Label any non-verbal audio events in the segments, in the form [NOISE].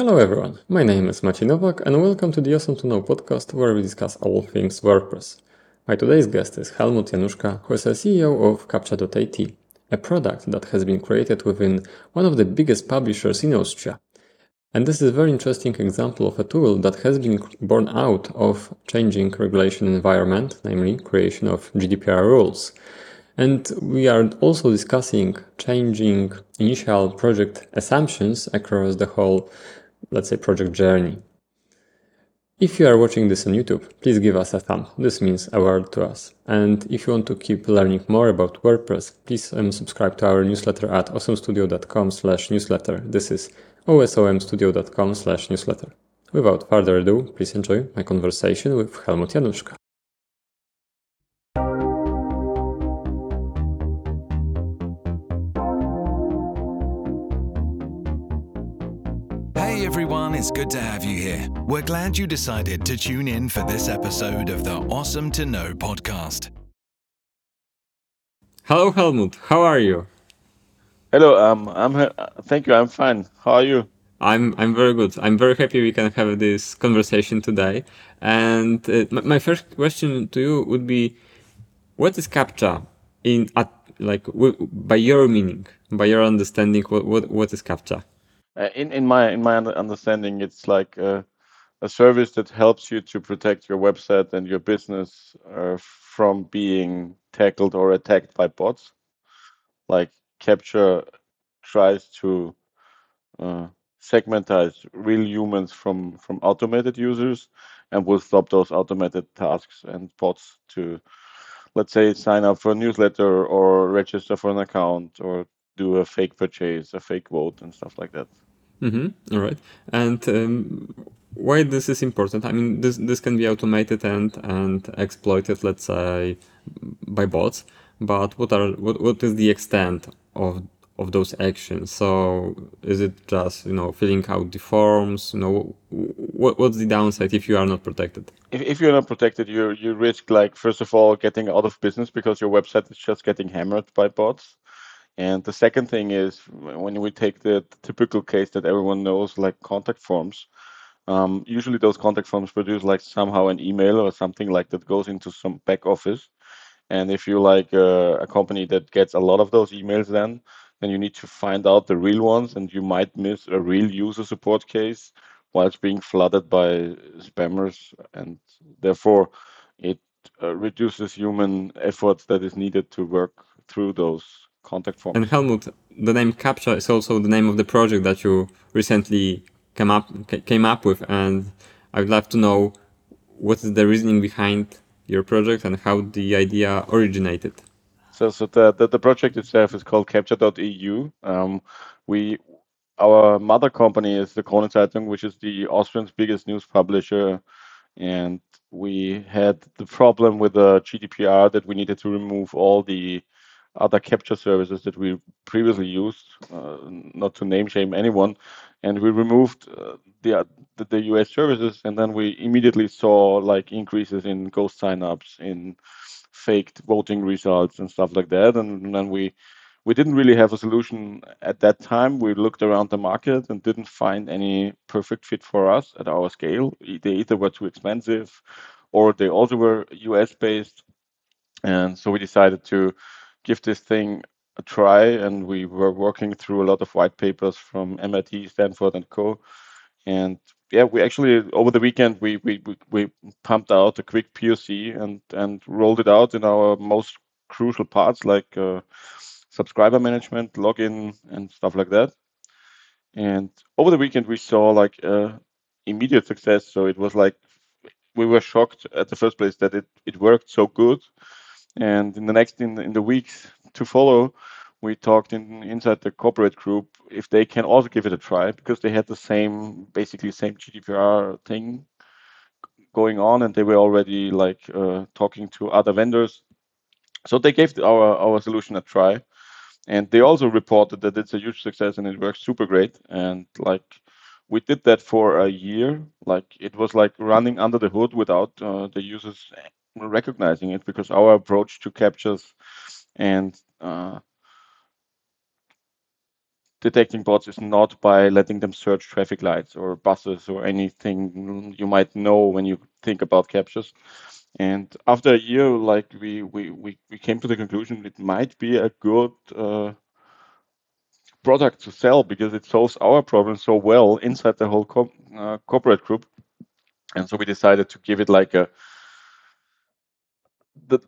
Hello everyone, my name is Maciej Nowak and welcome to the Osom to Know podcast where we discuss all things WordPress. My today's guest is Helmut Januschka, who is a CEO of Captcha.at, a product that has been created within one of the biggest publishers in Austria. And this is a very interesting example of a tool that has been born out of changing regulation environment, namely creation of GDPR rules. And we are also discussing changing initial project assumptions across the whole, let's say, project journey. If you are watching this on YouTube, please give us a thumb. This means a world to us. And if you want to keep learning more about WordPress, please um, subscribe to our newsletter at osomstudio.com slash newsletter. This is osomstudio.com slash newsletter. Without further ado, please enjoy my conversation with Helmut Januschka. Everyone, it's good to have you here. We're glad you decided to tune in for this episode of the Osom to Know podcast. Hello, Helmut. How are you? Hello, um, I'm he- thank you. I'm fine. How are you? I'm I'm very good. I'm very happy we can have this conversation today. And uh, my, my first question to you would be, what is CAPTCHA in at like w- by your meaning, by your understanding? What what, what is CAPTCHA? Uh, in in my in my understanding, it's like a, a service that helps you to protect your website and your business uh, from being tackled or attacked by bots. Like Captcha tries to uh, segmentize real humans from from automated users, and will stop those automated tasks and bots to, let's say, sign up for a newsletter or register for an account or do a fake purchase, a fake vote, and stuff like that. Mm-hmm. All right. And um, why this is important? I mean, this this can be automated and and exploited, let's say, by bots. But what are what what is the extent of of those actions? So is it just you know filling out the forms? You know, what what's the downside if you are not protected? If, if you're not protected, you you risk like first of all getting out of business because your website is just getting hammered by bots. And the second thing is when we take the typical case that everyone knows, like contact forms. Um, usually those contact forms produce like somehow an email or something like that goes into some back office. And if you're like a, a company that gets a lot of those emails, then then you need to find out the real ones, and you might miss a real user support case while it's being flooded by spammers, and therefore it uh, reduces human effort that is needed to work through those contact forms. And Helmut, the name CAPTCHA is also the name of the project that you recently came up came up with, and I would love to know what is the reasoning behind your project and how the idea originated. So, so the, the, the project itself is called Captcha.eu. Um, we, our mother company is the Krone Zeitung, which is the Austrian's biggest news publisher, and we had the problem with the GDPR that we needed to remove all the other captcha services that we previously used, uh, not to name shame anyone, and we removed uh, the, the the US services, and then we immediately saw like increases in ghost signups, in faked voting results, and stuff like that, and then we we didn't really have a solution at that time. We looked around the market and didn't find any perfect fit for us at our scale. They either were too expensive, or they also were US based, and so we decided to give this thing a try and we were working through a lot of white papers from MIT, Stanford and co. And yeah, we actually over the weekend we we, we, pumped out a quick POC and and rolled it out in our most crucial parts like uh, subscriber management, login and stuff like that. And over the weekend we saw like uh, immediate success. So it was like we were shocked at the first place that it, it worked so good and in the next in in the weeks to follow, we talked in inside the corporate group if they can also give it a try because they had the same basically same GDPR thing going on and they were already like uh, talking to other vendors. So they gave our our solution a try, and they also reported that it's a huge success and it works super great. And like we did that for a year, like it was like running under the hood without uh, the users recognizing it because our approach to captchas and uh, detecting bots is not by letting them search traffic lights or buses or anything you might know when you think about captchas. And after a year, like we we we, we came to the conclusion it might be a good uh, product to sell because it solves our problem so well inside the whole co- uh, corporate group. And so we decided to give it like a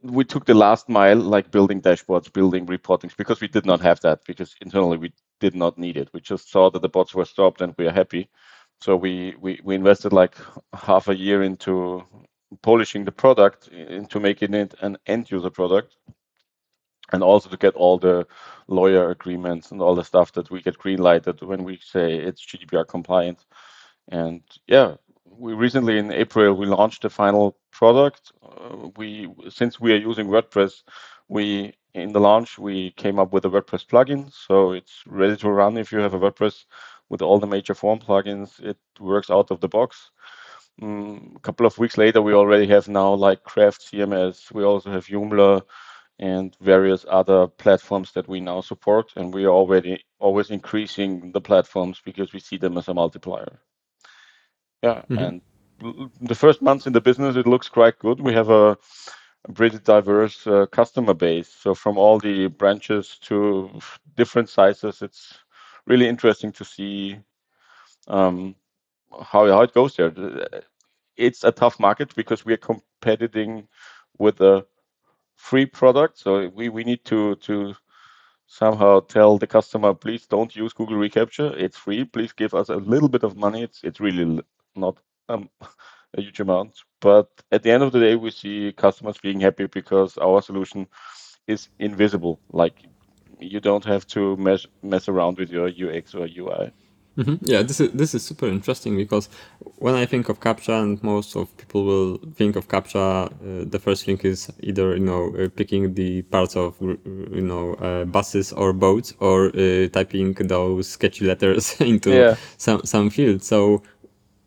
we took the last mile, like building dashboards, building reportings, because we did not have that because internally we did not need it. We just saw that the bots were stopped and we are happy. So we, we, we invested like half a year into polishing the product, into making it an end user product, and also to get all the lawyer agreements and all the stuff that we get green lighted when we say it's GDPR compliant. And yeah, we recently in April we launched the final product. Uh, we since we are using WordPress, we in the launch we came up with a WordPress plugin, so it's ready to run if you have a WordPress with all the major form plugins. It works out of the box. Mm, a couple of weeks later, we already have now like Craft CMS. We also have Joomla and various other platforms that we now support, and we are already always increasing the platforms because we see them as a multiplier. Yeah, mm-hmm. and the first months in the business, it looks quite good. We have a, a pretty diverse uh, customer base. So from all the branches to different sizes, it's really interesting to see um, how how it goes there. It's a tough market because we are competing with a free product. So we, we need to to somehow tell the customer, please don't use Google reCAPTCHA. It's free. Please give us a little bit of money. It's it's really not um, [LAUGHS] a huge amount. But at the end of the day, we see customers being happy because our solution is invisible. Like you don't have to mess mess around with your UX or UI. Mm-hmm. Yeah, this is this is super interesting because when I think of CAPTCHA, and most of people will think of CAPTCHA, uh, the first thing is either you know uh, picking the parts of you know uh, buses or boats, or uh, typing those sketchy letters [LAUGHS] into yeah. some some field. So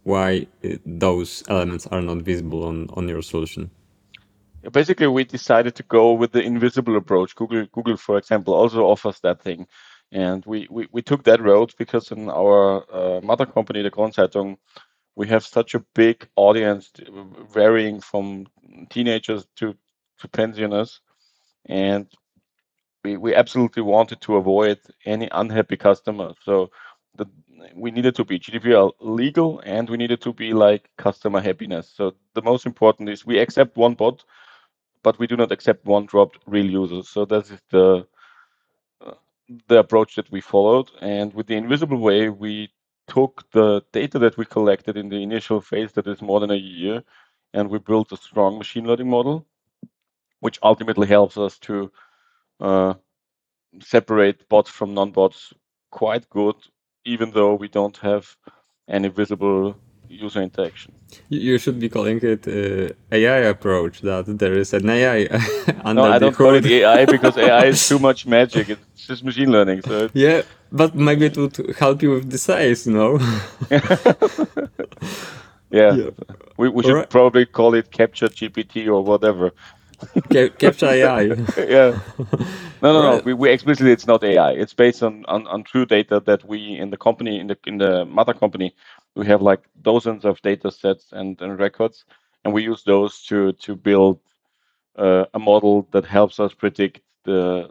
why uh, those elements are not visible on, on your solution? Basically, we decided to go with the invisible approach. Google, Google, for example, also offers that thing, and we, we, we took that road because in our uh, mother company, the Kronenzeitung, we have such a big audience, varying from teenagers to to pensioners, and we we absolutely wanted to avoid any unhappy customers. So the we needed to be GDPR legal and we needed to be like customer happiness. So the most important is we accept one bot, but we do not accept one dropped real users. So that is the uh, the approach that we followed. And with the invisible way, we took the data that we collected in the initial phase, that is more than a year, and we built a strong machine learning model, which ultimately helps us to uh, separate bots from non-bots quite good even though we don't have any visible user interaction. You should be calling it uh, AI approach. That there is an AI [LAUGHS] under No, I don't call it AI because AI is too much magic. It's just machine learning. So yeah, but maybe it would help you with the size, you know. [LAUGHS] [LAUGHS] yeah. yeah. we we should right. probably call it Captcha GPT or whatever. [LAUGHS] Captcha AI. [LAUGHS] yeah. No, no, no. We, we explicitly it's not AI. It's based on, on on true data that we in the company in the in the mother company we have like dozens of data sets and, and records, and we use those to to build uh, a model that helps us predict the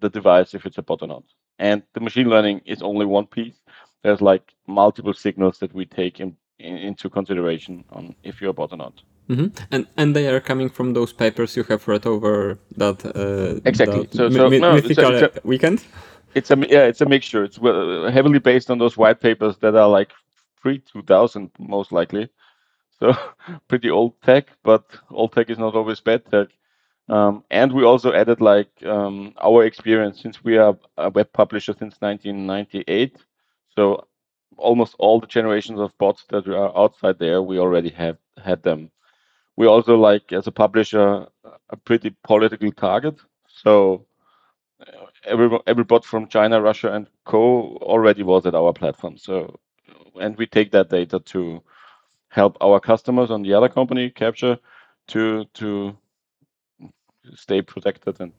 the device if it's a bot or not. And the machine learning is only one piece. There's like multiple signals that we take in, in into consideration on if you're a bot or not. Mm-hmm. And and they are coming from those papers you have read over that uh, exactly. That so, so no, mythical it's a, it's a, weekend. It's a yeah, it's a mixture. It's heavily based on those white papers that are like pre two thousand most likely. So [LAUGHS] pretty old tech, but old tech is not always bad tech. Um, and we also added like um, our experience since we are a web publisher since 1998. So almost all the generations of bots that are outside there, we already have had them we also like as a publisher a pretty political target. So uh, every every bot from China, Russia, and co already was at our platform. So and we take that data to help our customers on the other company Captcha to to stay protected and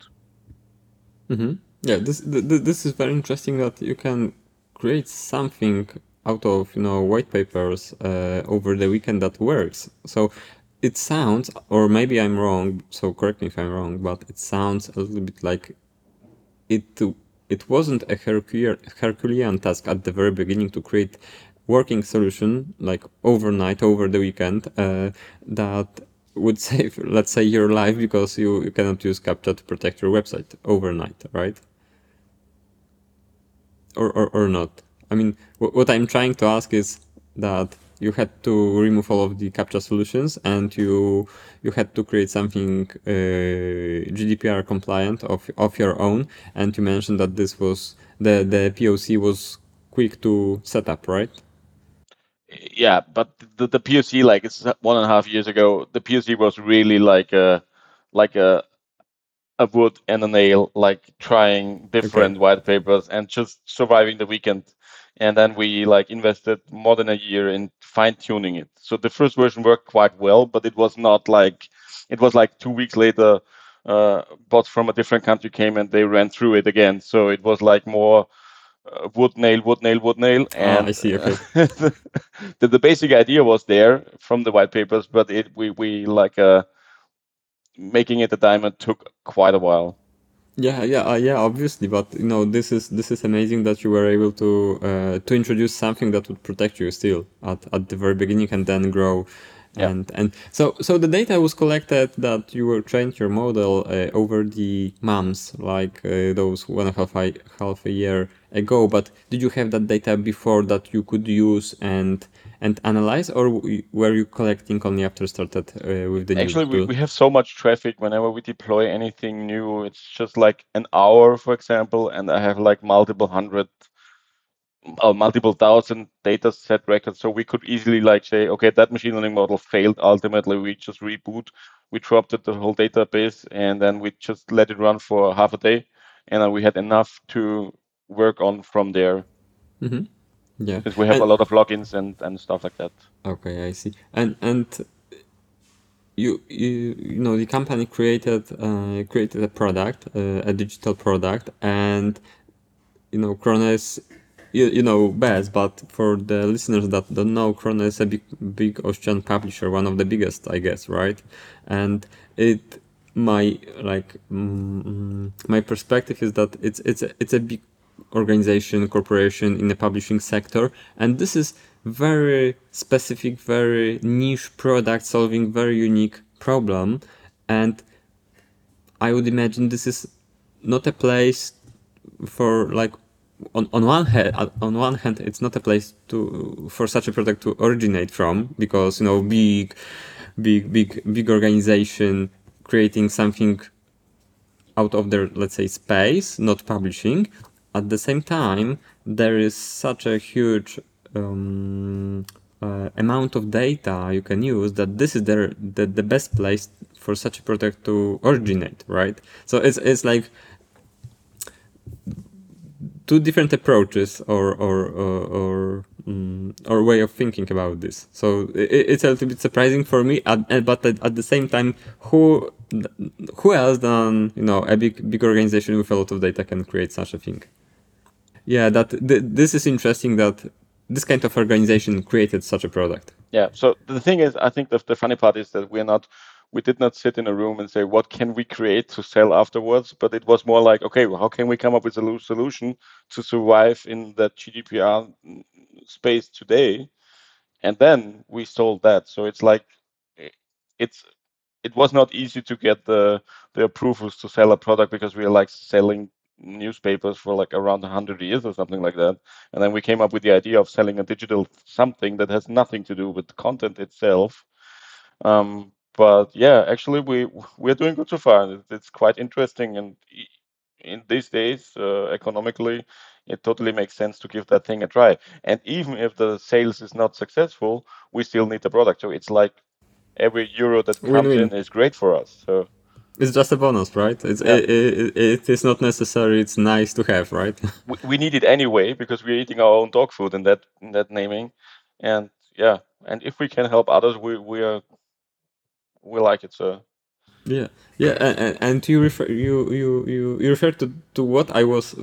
mm-hmm. Yeah, this th- this is very interesting that you can create something out of you know white papers uh, over the weekend that works. So it sounds, or maybe I'm wrong. So correct me if I'm wrong, but it sounds a little bit like it it wasn't a Herculean, task at the very beginning to create working solution like overnight over the weekend uh, that would [LAUGHS] save let's say your life because you, you cannot use captcha to protect your website overnight right or, or, or not i mean what i'm trying to ask is that you had to remove all of the captcha solutions and you you had to create something uh, GDPR compliant of of your own. And you mentioned that this was the the POC was quick to set up right? Yeah but the, the POC like it's one and a half years ago the POC was really like a like a a wood and a nail like trying different okay. white papers and just surviving the weekend and then we like invested more than a year in fine tuning it. So the first version worked quite well but it was not like it was like two weeks later uh, bots from a different country came and they ran through it again. So it was like more uh, wood nail wood nail wood nail and oh, i see okay. [LAUGHS] the, the basic idea was there from the white papers but it we we like uh making it a diamond took quite a while yeah, yeah, uh, yeah. Obviously, but you know, this is this is amazing that you were able to uh, to introduce something that would protect you still at, at the very beginning and then grow. Yeah. And and so so the data was collected that you were trained your model uh, over the months, like uh, those one and a half a, half a year ago. But did you have that data before that you could use and and analyze, or were you collecting only after started uh, with the new? Actually, we, we have so much traffic whenever we deploy anything new. It's just like an hour, for example, and I have like multiple hundred or uh, multiple thousand data set records. So we could easily like say, okay, that machine learning model failed. Ultimately, we just reboot, we dropped it, the whole database, and then we just let it run for half a day, and then we had enough to work on from there. Mm-hmm. Yeah, because we have and, a lot of logins and and stuff like that. Okay, I see. And and you you you know the company created uh, created a product, uh, a digital product, and you know Krone you, you know best, but for the listeners that don't know, Krone is a big big Austrian publisher, one of the biggest, I guess, right? And it my like mm, my perspective is that it's it's a, it's a big organization, corporation in the publishing sector. And this is very specific, very niche product solving very unique problem. And I would imagine this is not a place for like on, on one hand on one hand it's not a place to for such a product to originate from because you know big big big big organization creating something out of their let's say space not publishing at the same time, there is such a huge um, uh, amount of data you can use that this is the, the, the best place for such a product to originate, right? So it's, it's like two different approaches or, or, or, or um, or way of thinking about this. So it, it's a little bit surprising for me, but at, at, the same time, who who else than you know a big big organization with a lot of data can create such a thing? yeah that th- this is interesting that this kind of organization created such a product yeah so the thing is i think the, the funny part is that we're not we did not sit in a room and say what can we create to sell afterwards? But it was more like okay well, how can we come up with a solution to survive in that gdpr space today? And then we sold that. So it's like it's it was not easy to get the the approvals to sell a product because we are like selling newspapers for like around 100 years or something like that. And then we came up with the idea of selling a digital something that has nothing to do with content itself. Um, but yeah actually we we're doing good so far it's quite interesting and in these days uh, economically it totally makes sense to give that thing a try and even if the sales is not successful we still need the product so it's like every euro that comes in is great for us so it's just a bonus, right? It's yeah. it, it, it is not necessary. It's nice to have, right? [LAUGHS] we, we need it anyway because we're eating our own dog food in that in that naming, and yeah, and if we can help others, we we are we like it. So Yeah, yeah, and, and you refer you you you, you refer to, to what I was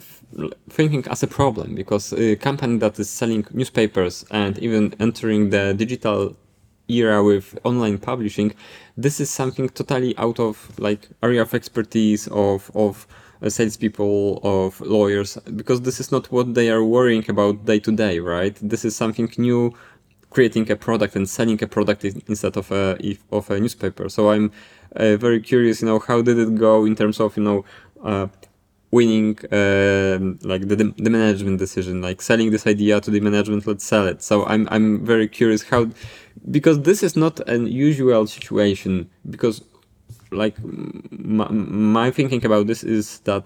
thinking as a problem because a company that is selling newspapers and even entering the digital era with online publishing, this is something totally out of like area of expertise of of uh, salespeople of lawyers because this is not what they are worrying about day to day, right? This is something new creating a product and selling a product instead of a of a newspaper. So I'm uh, very curious, you know, how did it go in terms of you know uh, winning uh, like the the management decision, like selling this idea to the management, let's sell it. So I'm I'm very curious how because this is not an usual situation because like my, my thinking about this is that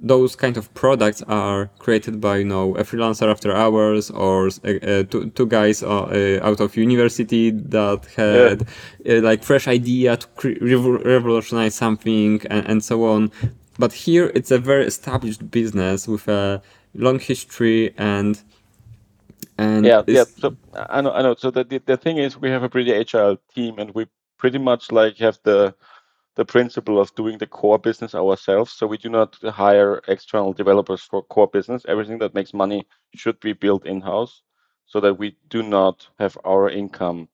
those kind of products are created by you know a freelancer after hours or uh, uh, two, two guys uh, uh out of university that had yeah. Uh, like fresh idea to revolutionize something and, and so on. But here it's a very established business with a long history and and yeah yeah. so i know i know. So the, the, the thing is we have a pretty agile team and we pretty much like have the the principle of doing the core business ourselves. So we do not hire external developers for core business. Everything that makes money should be built in house so that we do not have our income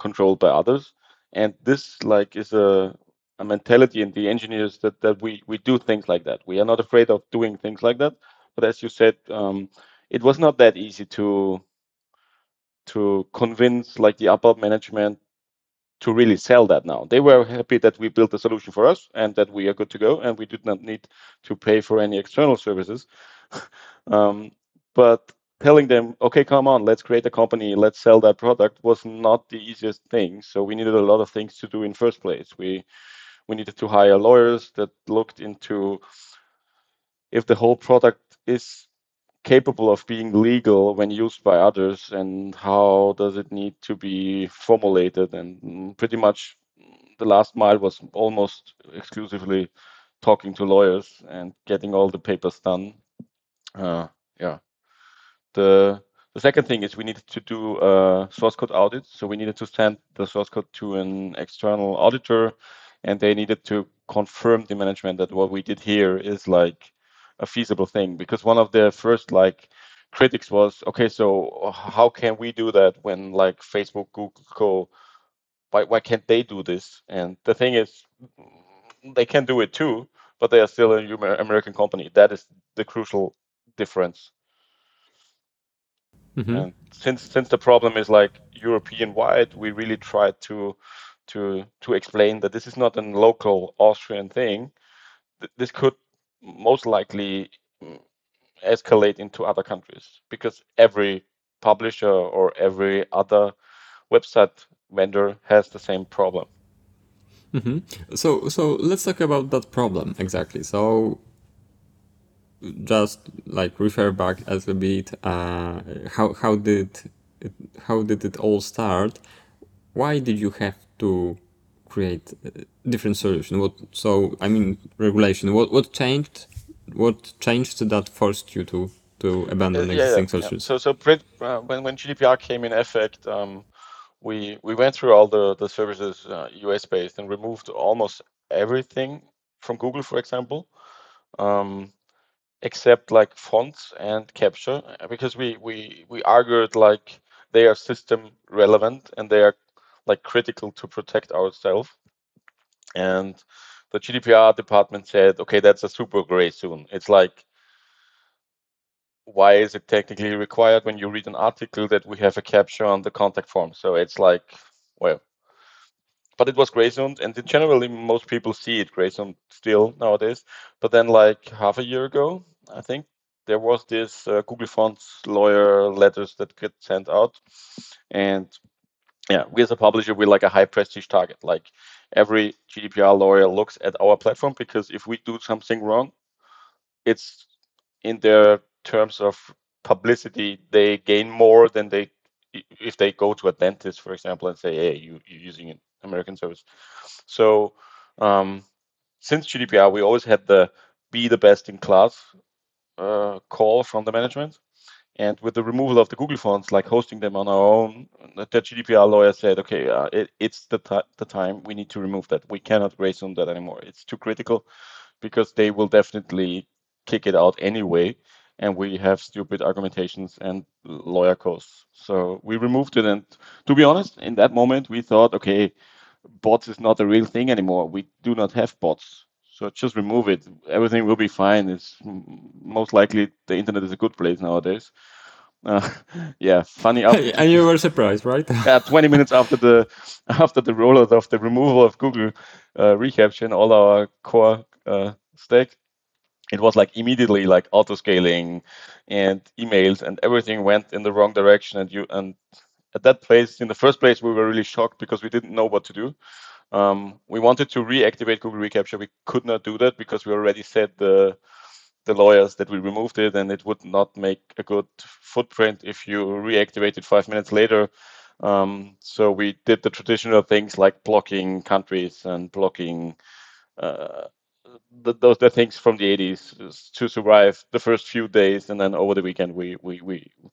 controlled by others. And this like is a, a mentality in the engineers that, that we, we do things like that. We are not afraid of doing things like that. But as you said, um, it was not that easy to to convince like the upper management to really sell that now. They were happy that we built a solution for us and that we are good to go and we did not need to pay for any external services. [LAUGHS] um, but telling them, okay, come on, let's create a company, let's sell that product was not the easiest thing. So we needed a lot of things to do in first place. We we needed to hire lawyers that looked into if the whole product is capable of being legal when used by others and how does it need to be formulated? And pretty much the last mile was almost exclusively talking to lawyers and getting all the papers done. Uh, yeah. The the second thing is we needed to do source code audit. So we needed to send the source code to an external auditor and they needed to confirm the management that what we did here is like a feasible thing because one of the first like critics was okay so how can we do that when like facebook google go why, why can't they do this? And the thing is they can do it too but they are still an american company. That is the crucial difference. Mm-hmm. and since since the problem is like european wide we really tried to to to explain that this is not a local austrian thing. This could most likely mm, escalate into other countries because every publisher or every other website vendor has the same problem. Mm-hmm. So, so let's talk about that problem exactly. So, just like refer back as a bit. Uh, how how did it, how did it all start? Why did you have to create different solution? What so I mean regulation. What what changed? What changed that forced you to to abandon uh, existing yeah, solutions? Yeah. So so uh, when when GDPR came in effect, um, we we went through all the the services uh, US based and removed almost everything from Google, for example. Um, except like fonts and captcha because we we we argued like they are system relevant and they are like critical to protect ourselves. And the GDPR department said, okay, that's a super gray zone. It's like, why is it technically required when you read an article that we have a captcha on the contact form? So it's like, well, but it was gray zone, and generally most people see it gray zone still nowadays. But then, like half a year ago, I think there was this uh, Google Fonts lawyer letters that get sent out, and yeah, we as a publisher, we're like a high prestige target. Like every GDPR lawyer looks at our platform because if we do something wrong, it's in their terms of publicity, they gain more than they if they go to a dentist, for example, and say, "Hey, you, you're using an American service." So um, since GDPR, we always had the be the best in class uh, call from the management. And with the removal of the Google fonts, like hosting them on our own, the GDPR lawyer said, okay, uh, it, it's the, the time we need to remove that. We cannot race on that anymore. It's too critical because they will definitely kick it out anyway. And we have stupid argumentations and lawyer costs. So we removed it. And to be honest, in that moment, we thought, okay, bots is not a real thing anymore. We do not have bots. So just remove it. Everything will be fine. It's most likely the internet is a good place nowadays. Uh, [LAUGHS] yeah, funny. [LAUGHS] After, and you were surprised, right? [LAUGHS] yeah, 20 minutes after the after the rollout of the removal of Google uh, reCAPTCHA and all our core uh, stack, it was like immediately like auto scaling and emails and everything went in the wrong direction. And you and at that place, in the first place, we were really shocked because we didn't know what to do. Um, we wanted to reactivate Google reCAPTCHA. We could not do that because we already said the the lawyers that we removed it and it would not make a good footprint if you reactivate it five minutes later. Um, so we did the traditional things like blocking countries and blocking uh, the, those the things from the 80s to survive the first few days, and then over the weekend we we we we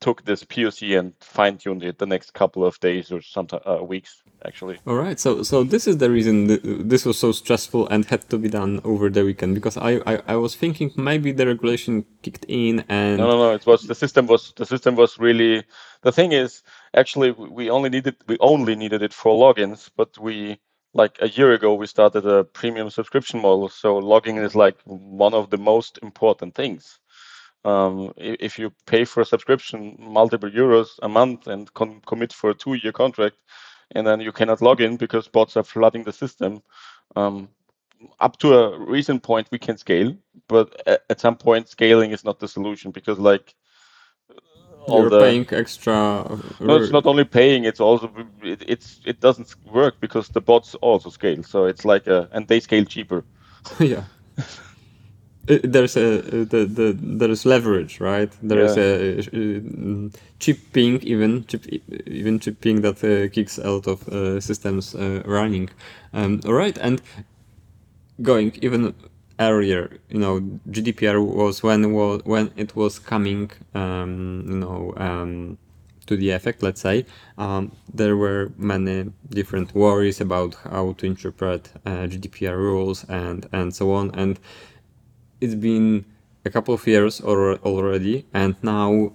took this POC and fine tuned it the next couple of days or some uh, weeks actually. All right, so so this is the reason this was so stressful and had to be done over the weekend because I, I I was thinking maybe the regulation kicked in and no no no it was the system was the system was really the thing is actually we only needed we only needed it for logins but we like a year ago we started a premium subscription model so logging is like one of the most important things um, if you pay for a subscription multiple euros a month and commit for a two year contract and then you cannot log in because bots are flooding the system. Um, up to a recent point we can scale but at, at, some point scaling is not the solution because like all You're the, paying extra no it's not only paying it's also it, it's it doesn't work because the bots also scale. So it's like a and they scale cheaper. [LAUGHS] Yeah. Uh, [LAUGHS] there's a uh, the, the there is leverage right? There yeah. is a, a, cheap ping even cheap even cheap ping that uh, kicks out of uh, systems uh, running. Um, all right and going even earlier you know gdpr was when was when it was coming um, you know um, to the effect let's say. Um, there were many different worries about how to interpret uh, gdpr rules and and so on and it's been a couple of years or, already, and now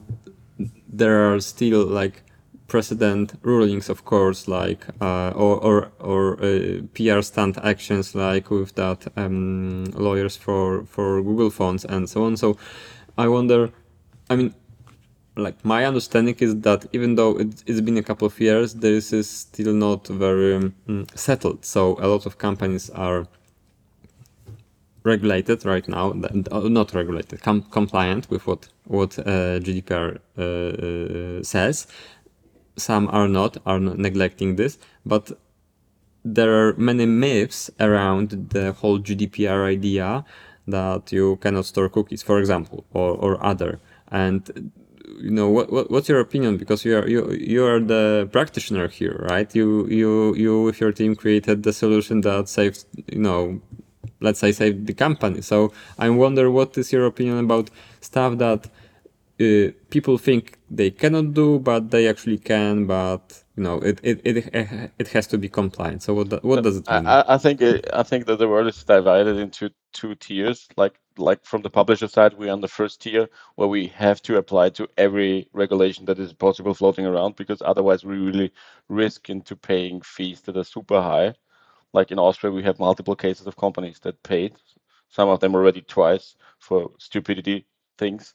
there are still like precedent rulings, of course, like uh, or or, or uh, PR stunt actions, like with that um, lawyers for for Google Fonts and so on. So I wonder. I mean, like my understanding is that even though it, has been a couple of years, this is still not very um, settled. So a lot of companies are regulated right now, uh, not regulated, com compliant with what what uh, GDPR uh, uh, says. Some are not, are not neglecting this, but there are many myths around the whole GDPR idea that you cannot store cookies, for example, or, or other. And you know what, what, what's your opinion because you are you you are the practitioner here right you you you with your team created the solution that saves you know let's say save the company. So i wonder what is your opinion about stuff that uh, people think they cannot do but they actually can but you know it it it, it has to be compliant. So what what does it mean? I, I think it, i think that the world is divided into two tiers. Like like from the publisher side we're on the first tier where we have to apply to every regulation that is possible floating around because otherwise we really risk into paying fees that are super high like in Austria, we have multiple cases of companies that paid, some of them already twice for stupidity things.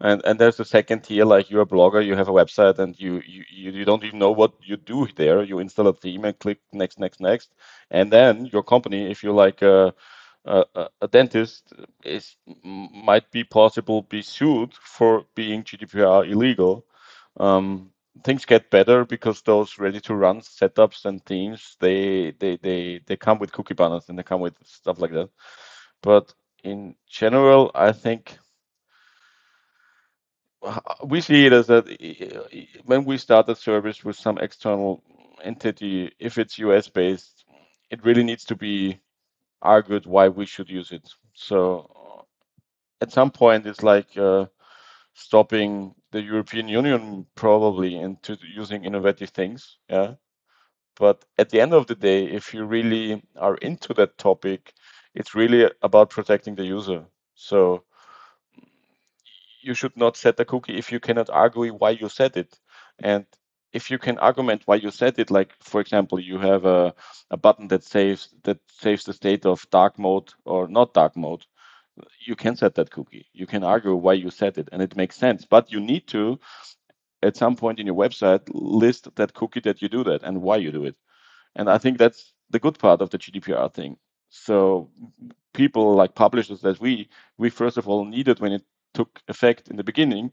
And and there's a second tier, like you're a blogger, you have a website, and you you you don't even know what you do there. You install a theme and click next, next, next, and then your company, if you're like a a, a dentist, is might be possible be sued for being GDPR illegal. Um, things get better because those ready to run setups and themes they they they they come with cookie banners and they come with stuff like that. But in general i think we see it as that when we start a service with some external entity if it's us based it really needs to be argued why we should use it. So at some point it's like uh, stopping the European Union probably into using innovative things. Yeah. But at the end of the day, if you really are into that topic, it's really about protecting the user. So you should not set a cookie if you cannot argue why you set it. And if you can argument why you set it, like for example, you have a, a button that saves that saves the state of dark mode or not dark mode, you can set that cookie. You can argue why you set it, and it makes sense. But you need to, at some point in your website, list that cookie that you do that and why you do it. And I think that's the good part of the GDPR thing. So people like publishers that we, we first of all needed when it took effect in the beginning,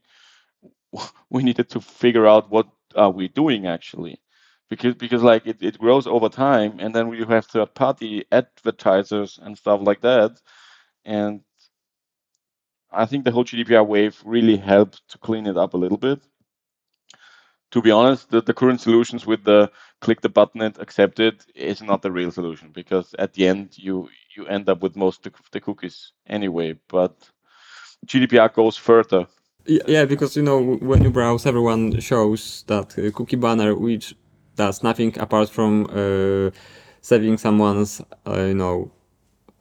[LAUGHS] we needed to figure out what are we doing actually because because like it, it grows over time and then you have third party advertisers and stuff like that and i think the whole gdpr wave really helped to clean it up a little bit to be honest the, the current solutions with the click the button and accept it is not the real solution because at the end you you end up with most of the cookies anyway but GDPR goes further. Yeah, because you know when you browse, everyone shows that uh, cookie banner, which does nothing apart from uh, saving someone's, uh, you know,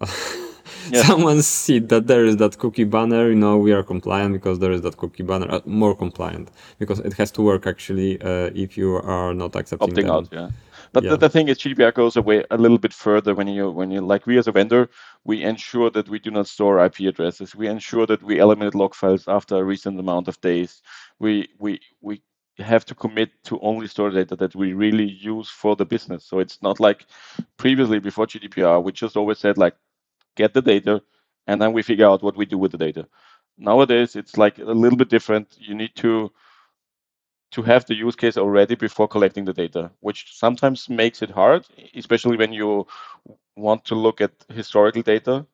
[LAUGHS] yeah. someone see that there is that cookie banner. You know, we are compliant because there is that cookie banner. Uh, more compliant because it has to work actually uh, if you are not accepting. Opting them. out, yeah. But yeah. the, the, thing is, GDPR goes away a little bit further when you when you like we as a vendor, we ensure that we do not store IP addresses. We ensure that we eliminate log files after a recent amount of days. We we we have to commit to only store data that we really use for the business. So it's not like previously before GDPR, we just always said like get the data and then we figure out what we do with the data. Nowadays it's like a little bit different. You need to to have the use case already before collecting the data, which sometimes makes it hard, especially when you want to look at historical data.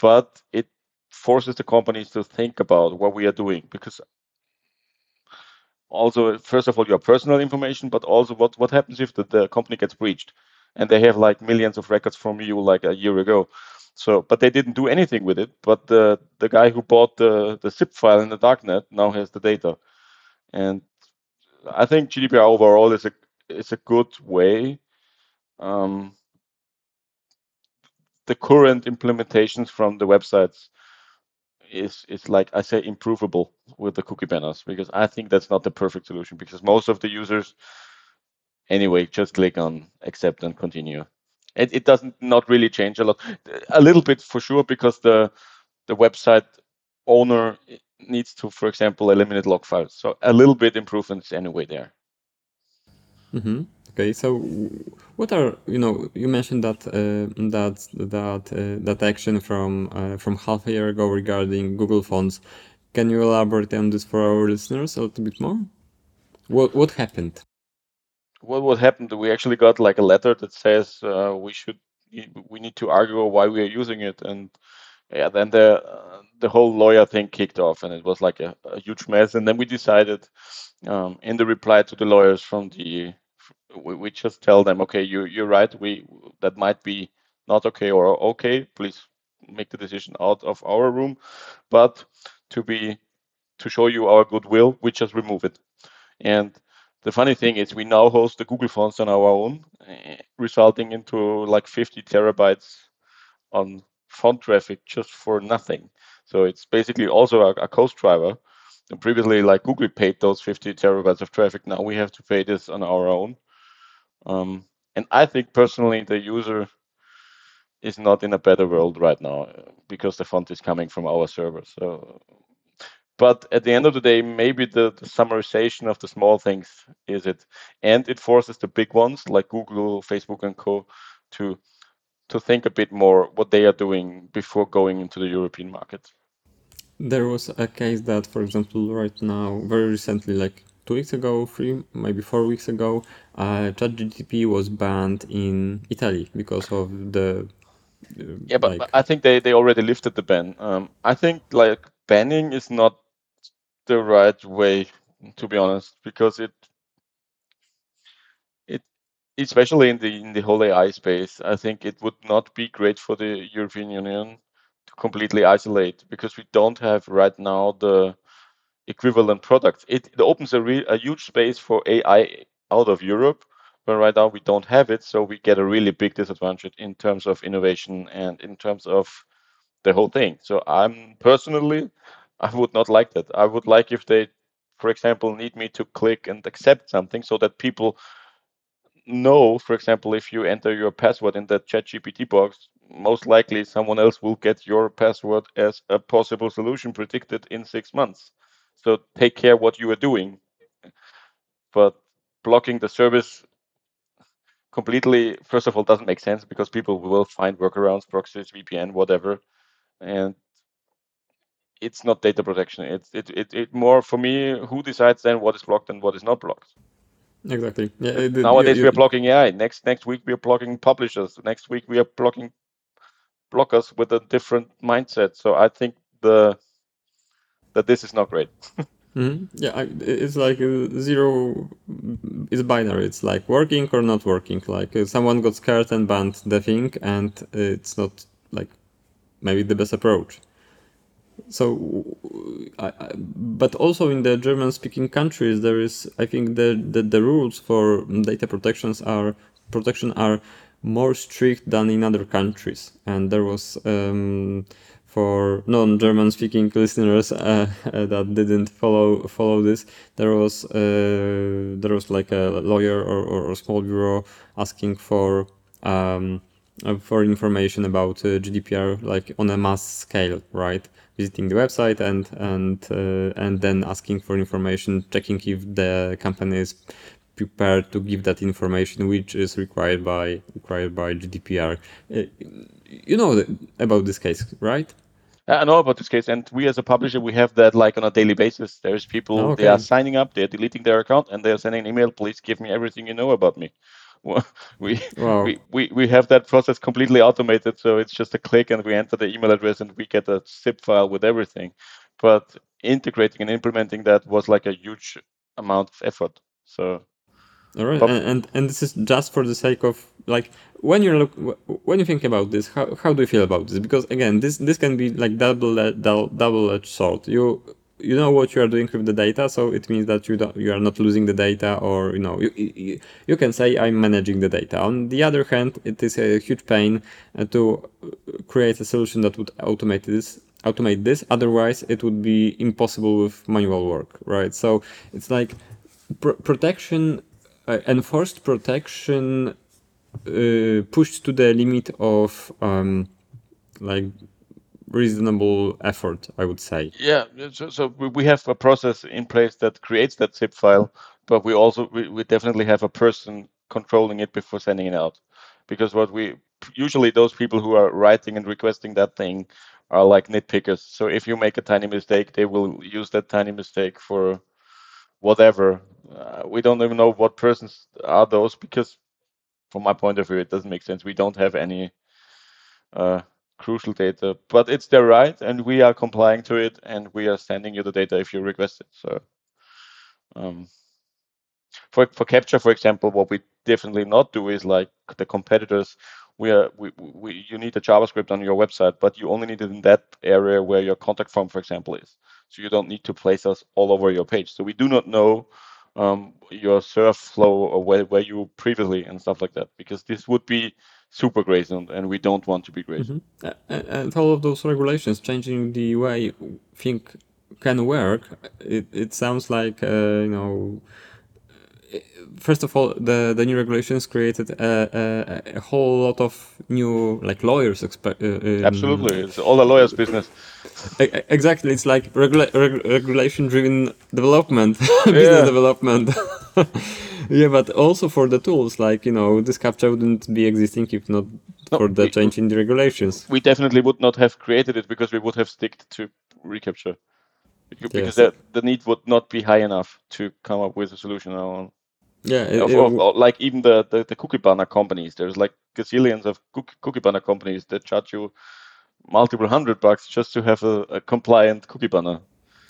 But it forces the companies to think about what we are doing because also first of all your personal information but also what what happens if the, the company gets breached and they have like millions of records from you like a year ago so but they didn't do anything with it but the the guy who bought the the zip file in the darknet now has the data and I think GDPR overall is a is a good way. Um, the current implementations from the websites is is like I say improvable with the cookie banners because I think that's not the perfect solution because most of the users anyway just click on accept and continue. It, it doesn't not really change a lot. A little bit for sure because the the website owner needs to, for example, eliminate log files. So a little bit improvements anyway there. Mm-hmm. Okay, so what are you know you mentioned that uh, that that uh, that action from uh, from half a year ago regarding Google Fonts. Can you elaborate on this for our listeners a little bit more? What what happened? What what happened? We actually got like a letter that says uh, we should we need to argue why we are using it and yeah, then the uh, the whole lawyer thing kicked off, and it was like a, a huge mess. And then we decided, um, in the reply to the lawyers from the, we, we just tell them, okay, you you're right. We that might be not okay or okay. Please make the decision out of our room, but to be to show you our goodwill, we just remove it. And the funny thing is, we now host the Google Fonts on our own, uh, resulting into like 50 terabytes on font traffic just for nothing. So it's basically also a, a cost driver. And previously, like Google paid those 50 terabytes of traffic. Now we have to pay this on our own. Um, and I think personally, the user is not in a better world right now uh, because the font is coming from our server. So, but at the end of the day, maybe the, the summarization of the small things is it, and it forces the big ones like Google, Facebook, and Co. to to think a bit more what they are doing before going into the European market. There was a case that, for example, right now, very recently, like two weeks ago, three, maybe four weeks ago, uh, ChatGPT was banned in Italy because of the. Uh, yeah, but, like... I think they, they already lifted the ban. Um, I think like banning is not the right way, to be honest, because it it especially in the in the whole AI space, I think it would not be great for the European Union to completely isolate because we don't have right now the equivalent products. It, it opens a, re- a huge space for AI out of Europe, but right now we don't have it, so we get a really big disadvantage in terms of innovation and in terms of the whole thing. So I'm personally, I would not like that. I would like if they, for example, need me to click and accept something so that people know, for example, if you enter your password in the ChatGPT box, most likely someone else will get your password as a possible solution predicted in six months. So take care what you are doing. But blocking the service completely, first of all, doesn't make sense because people will find workarounds, proxies, VPN, whatever, and it's not data protection. It's it, it, it more for me. Who decides then what is blocked and what is not blocked? Exactly. Yeah. it, Nowadays you, you, we are blocking AI. Next next week we are blocking publishers. Next week we are blocking blockers with a different mindset. So I think the that this is not great. [LAUGHS] mm-hmm. Yeah, I, it's like zero. It's binary. It's like working or not working. Like uh, someone got scared and banned the thing, and it's not like maybe the best approach so I, but also in the german speaking countries there is i think the, the, the rules for data protections are protection are more strict than in other countries and there was um, for non-german speaking listeners uh, [LAUGHS] uh, that didn't follow follow this there was uh, there was like a lawyer or, or a small bureau asking for um, uh, for information about uh, GDPR like on a mass scale, right? Visiting the website and and uh, and then asking for information, checking if the company is prepared to give that information, which is required by required by GDPR. Uh, you know about this case, right? I know about this case, and we as a publisher, we have that like on a daily basis. There's people okay. they are signing up, they're deleting their account, and they're sending an email. Please give me everything you know about me. We, wow. we, we we have that process completely automated so it's just a click and we enter the email address and we get a zip file with everything. But integrating and implementing that was like a huge amount of effort so. All right but, and, and and this is just for the sake of like when you look when you think about this how, how do you feel about this? Because again this this can be like double uh, double double edged sword. You you know what you are doing with the data? So it means that you don't you are not losing the data or you know you, you, you can say i'm managing the data. On the other hand it is a huge pain uh, to create a solution that would automate this automate this. Otherwise it would be impossible with manual work right? So it's like pr- protection uh, enforced protection uh, pushed to the limit of um, like reasonable effort, I would say. Yeah, so, so we have a process in place that creates that zip file, but we also we, we definitely have a person controlling it before sending it out, because what we usually those people who are writing and requesting that thing are like nitpickers. So if you make a tiny mistake, they will use that tiny mistake for whatever. Uh, we don't even know what persons are those because, from my point of view, it doesn't make sense. We don't have any uh, crucial data, but it's their right, and we are complying to it, and we are sending you the data if you request it. So, um, for for CAPTCHA, for example, what we definitely not do is like the competitors. We are we, we you need a JavaScript on your website, but you only need it in that area where your contact form, for example, is. So you don't need to place us all over your page. So we do not know um, your surf flow or where, where you previously and stuff like that, because this would be super gray and we don't want to be gray mm-hmm. And all of those regulations changing the way think can work, it, it sounds like, uh, you know, first of all, the, the new regulations created a, a, a whole lot of new like lawyers. Expe- uh, Absolutely, it's all the lawyers' business. exactly, it's like regula- reg- regulation-driven development, [LAUGHS] [LAUGHS] business development. [LAUGHS] [LAUGHS] yeah, but also for the tools, like you know, this CAPTCHA wouldn't be existing if not no, for the we, change in the regulations. We definitely would not have created it because we would have sticked to reCAPTCHA because yes. the, the need would not be high enough to come up with a solution on. Yeah, it, of, of, of, like even the, the, the cookie banner companies. There's like gazillions of cookie, cookie banner companies that charge you multiple hundred bucks just to have a, a compliant cookie banner.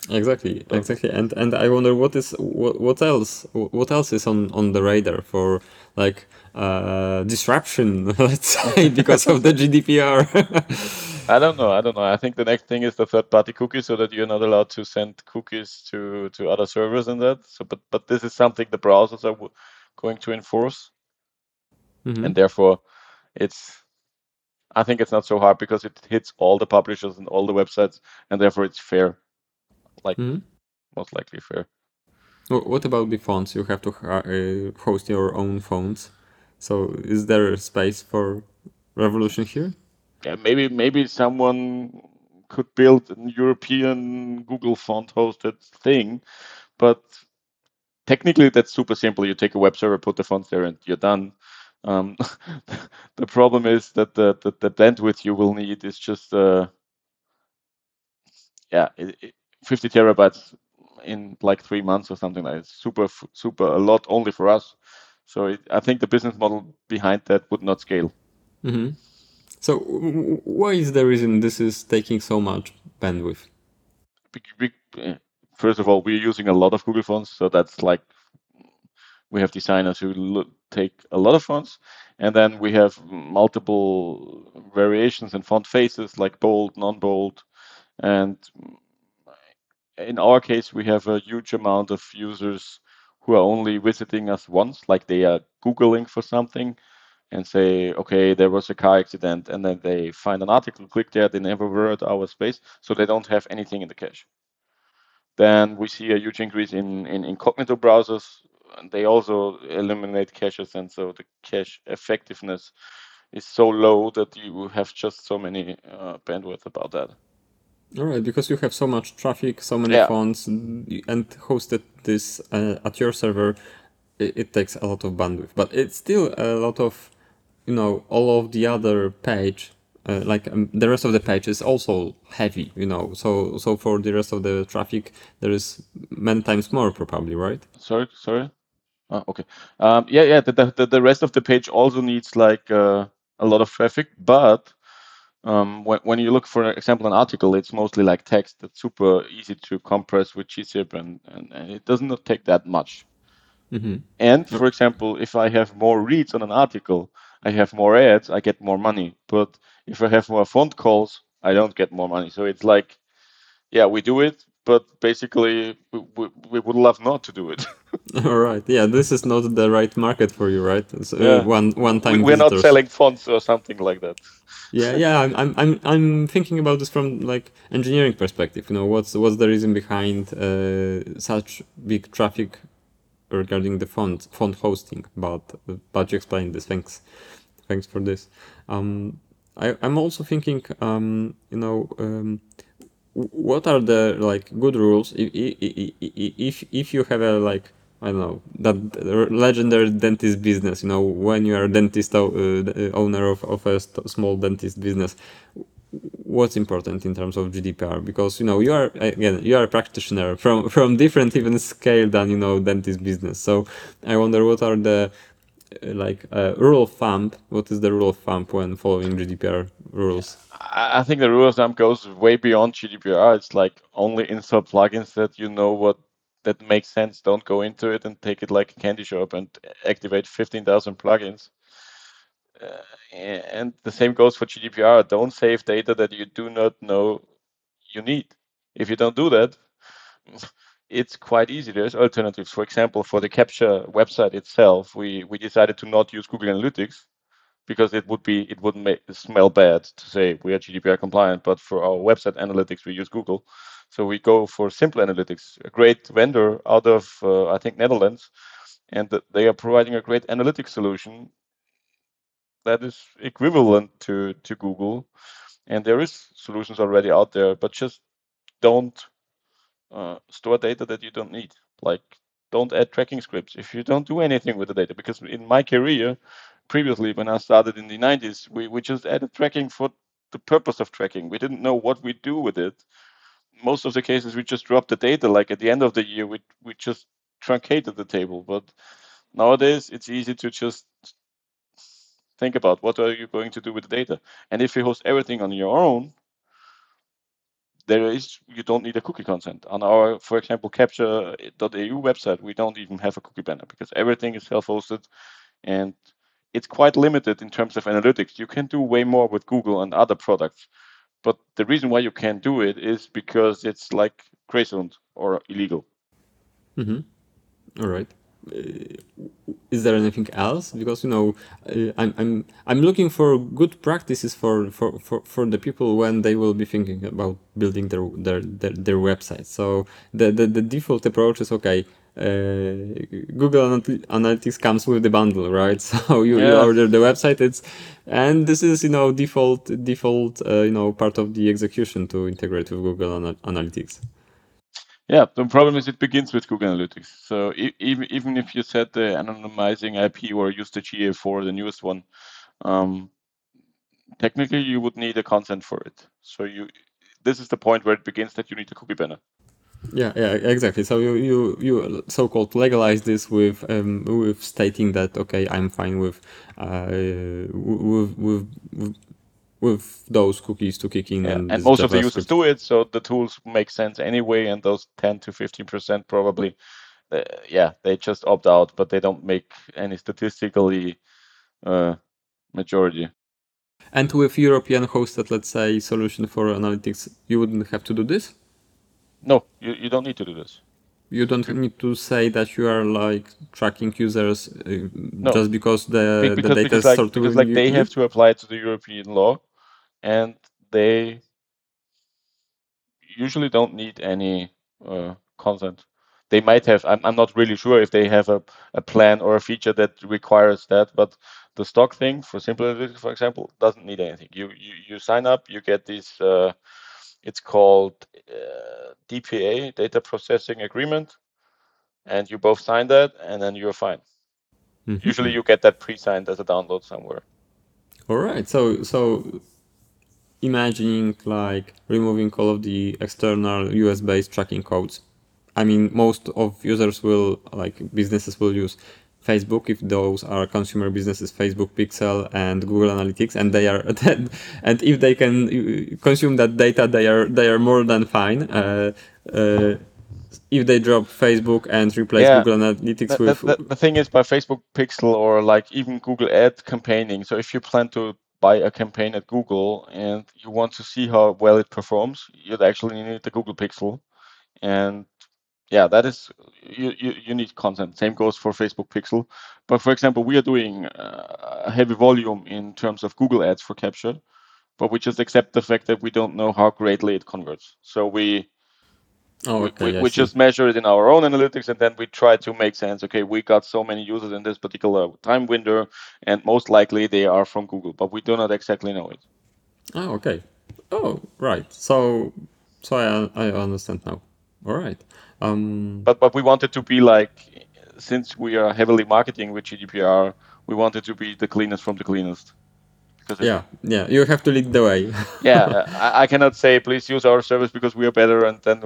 Exactly, exactly, and and I wonder what is what, what else what else is on on the radar for like uh, disruption, [LAUGHS] let's say, [LAUGHS] because of the GDPR. [LAUGHS] I don't know. I don't know. I think the next thing is the third-party cookies, so that you're not allowed to send cookies to to other servers and that. So, but but this is something the browsers are going to enforce, mm-hmm. and therefore, it's. I think it's not so hard because it hits all the publishers and all the websites, and therefore it's fair, like mm-hmm. most likely fair. Well, what about the fonts? You have to uh, host your own fonts. So, is there space for revolution here? yeah, maybe maybe someone could build a European Google font hosted thing, but technically that's super simple. You take a web server, put the fonts there, and you're done. Um, [LAUGHS] the problem is that the, the, the bandwidth you will need is just uh, yeah, it, it, 50 terabytes in like three months or something like that. Super super a lot only for us. So it, I think the business model behind that would not scale. Mm-hmm. So why is the reason this is taking so much bandwidth? First of all, we're using a lot of Google fonts, so that's like we have designers who look, take a lot of fonts, and then we have multiple variations in font faces like bold, non-bold, and in our case, we have a huge amount of users who are only visiting us once, like they are googling for something and say, okay, there was a car accident, and then they find an article, click there, they never were at our space, so they don't have anything in the cache. Then we see a huge increase in, in incognito browsers. They also eliminate caches, and so the cache effectiveness is so low that you have just so many uh, bandwidth about that. All right, because you have so much traffic, so many yeah. fonts, and hosted this uh, at your server, it, it, takes a lot of bandwidth. But it's still a lot of you know all of the other page uh, like um, the rest of the page is also heavy you know so so for the rest of the traffic there is many times more probably right sorry sorry oh, okay um, yeah yeah the, the, the rest of the page also needs like uh, a lot of traffic but um, when, when you look for example an article it's mostly like text that's super easy to compress with gzip and, and, and it does not take that much mm-hmm. and for example if i have more reads on an article I have more ads, I get more money. But if I have more phone calls, I don't get more money. So it's like, yeah, we do it, but basically we, we, we would love not to do it. [LAUGHS] [LAUGHS] All right. Yeah, this is not the right market for you, right? So, uh, yeah. One one time. We, are not selling fonts or something like that. yeah, yeah. I'm I'm I'm thinking about this from like engineering perspective. You know, what's what's the reason behind uh, such big traffic regarding the font font hosting? But but you explained this. Thanks thanks for this. Um, I, I'm also thinking, um, you know, um, what are the like good rules if if if you have a like I don't know that legendary dentist business. You know, when you are a dentist uh, uh owner of, of a small dentist business, what's important in terms of GDPR? Because you know you are again you are a practitioner from [LAUGHS] from different even scale than you know dentist business. So I wonder what are the uh, like a rule of thumb. What is the rule of thumb when following GDPR rules? I think the rule of thumb goes way beyond GDPR. It's like only install plugins that you know what that makes sense. Don't go into it and take it like a candy shop and activate 15,000 plugins. Uh, and the same goes for GDPR. Don't save data that you do not know you need. If you don't do that, [LAUGHS] it's quite easy. There's alternatives. For example, for the captcha website itself, we we decided to not use Google Analytics because it would be it wouldn't make smell bad to say we are GDPR compliant. But for our website analytics, we use Google. So we go for Simple Analytics, a great vendor out of uh, I think Netherlands, and they are providing a great analytics solution that is equivalent to to Google. And there is solutions already out there, but just don't uh, store data that you don't need. Like don't add tracking scripts if you don't do anything with the data. Because in my career, previously when I started in the 90s, we, we just added tracking for the purpose of tracking. We didn't know what we do with it. Most of the cases we just dropped the data. Like at the end of the year, we we just truncated the table. But nowadays it's easy to just think about what are you going to do with the data. And if you host everything on your own, there is you don't need a cookie consent on our for example captcha.eu website we don't even have a cookie banner because everything is self-hosted and it's quite limited in terms of analytics you can do way more with google and other products but the reason why you can't do it is because it's like gray or illegal. All right. Uh, is there anything else? Because you know, uh, I'm I'm I'm looking for good practices for, for, for, for the people when they will be thinking about building their their their, their website. So the, the the default approach is okay. Uh, Google Analytics comes with the bundle, right? [LAUGHS] So you, you order the website, it's and this is you know default default uh, you know part of the execution to integrate with Google Ana- Analytics. Yeah, the problem is it begins with Google Analytics. So even even if you set the anonymizing IP or use the GA4, the newest one, um, technically you would need a consent for it. So you, this is the point where it begins that you need a cookie banner. Yeah, yeah, exactly. So you you you so-called legalize this with um with stating that okay, I'm fine with uh with with with, with those cookies to kick in Yeah, and, and most of the users do it, so the tools make sense anyway. And those 10 to 15 percent probably, uh, yeah, they just opt out, but they don't make any statistically uh, majority. And with European hosted, let's say, solution for analytics, you wouldn't have to do this. No, you, you don't need to do this. You don't need to say that you are like tracking users uh, just because the, Be- the data because is like sorted because like they have to apply to the European law, and they usually don't need any uh, consent. They might have. I'm, I'm not really sure if they have a, a plan or a feature that requires that, but the stock thing for simple analytics, for example, doesn't need anything. You you, you sign up, you get this. Uh, it's called uh, DPA, data processing agreement, and you both sign that, and then you're fine. Mhm. Usually, you get that pre-signed as a download somewhere. All right. So so imagining like removing all of the external US based tracking codes. I mean, most of users will like businesses will use Facebook if those are consumer businesses, Facebook Pixel and Google Analytics, and they are [LAUGHS] and if they can uh, consume that data, they are they are more than fine. Uh, uh, if they drop Facebook and replace Yeah. Google Analytics The, with the, the, the thing is by Facebook Pixel or like even Google Ad campaigning. So if you plan to buy a campaign at Google and you want to see how well it performs, you'd actually need the Google Pixel. And yeah, that is you, you, you need consent. Same goes for Facebook Pixel. But for example, we are doing uh, a heavy volume in terms of Google Ads for captcha, but we just accept the fact that we don't know how greatly it converts. So we oh okay, we, I we just measure it in our own analytics and then we try to make sense okay we got so many users in this particular time window and most likely they are from google but we do not exactly know it Oh, okay. Oh, right. So, so I I understand now. All right. Um. but but we wanted to be like since we are heavily marketing with gdpr we wanted to be the cleanest from the cleanest because it- Yeah, yeah. You have to lead the way. [LAUGHS] yeah I, I cannot say please use our service because we are better and then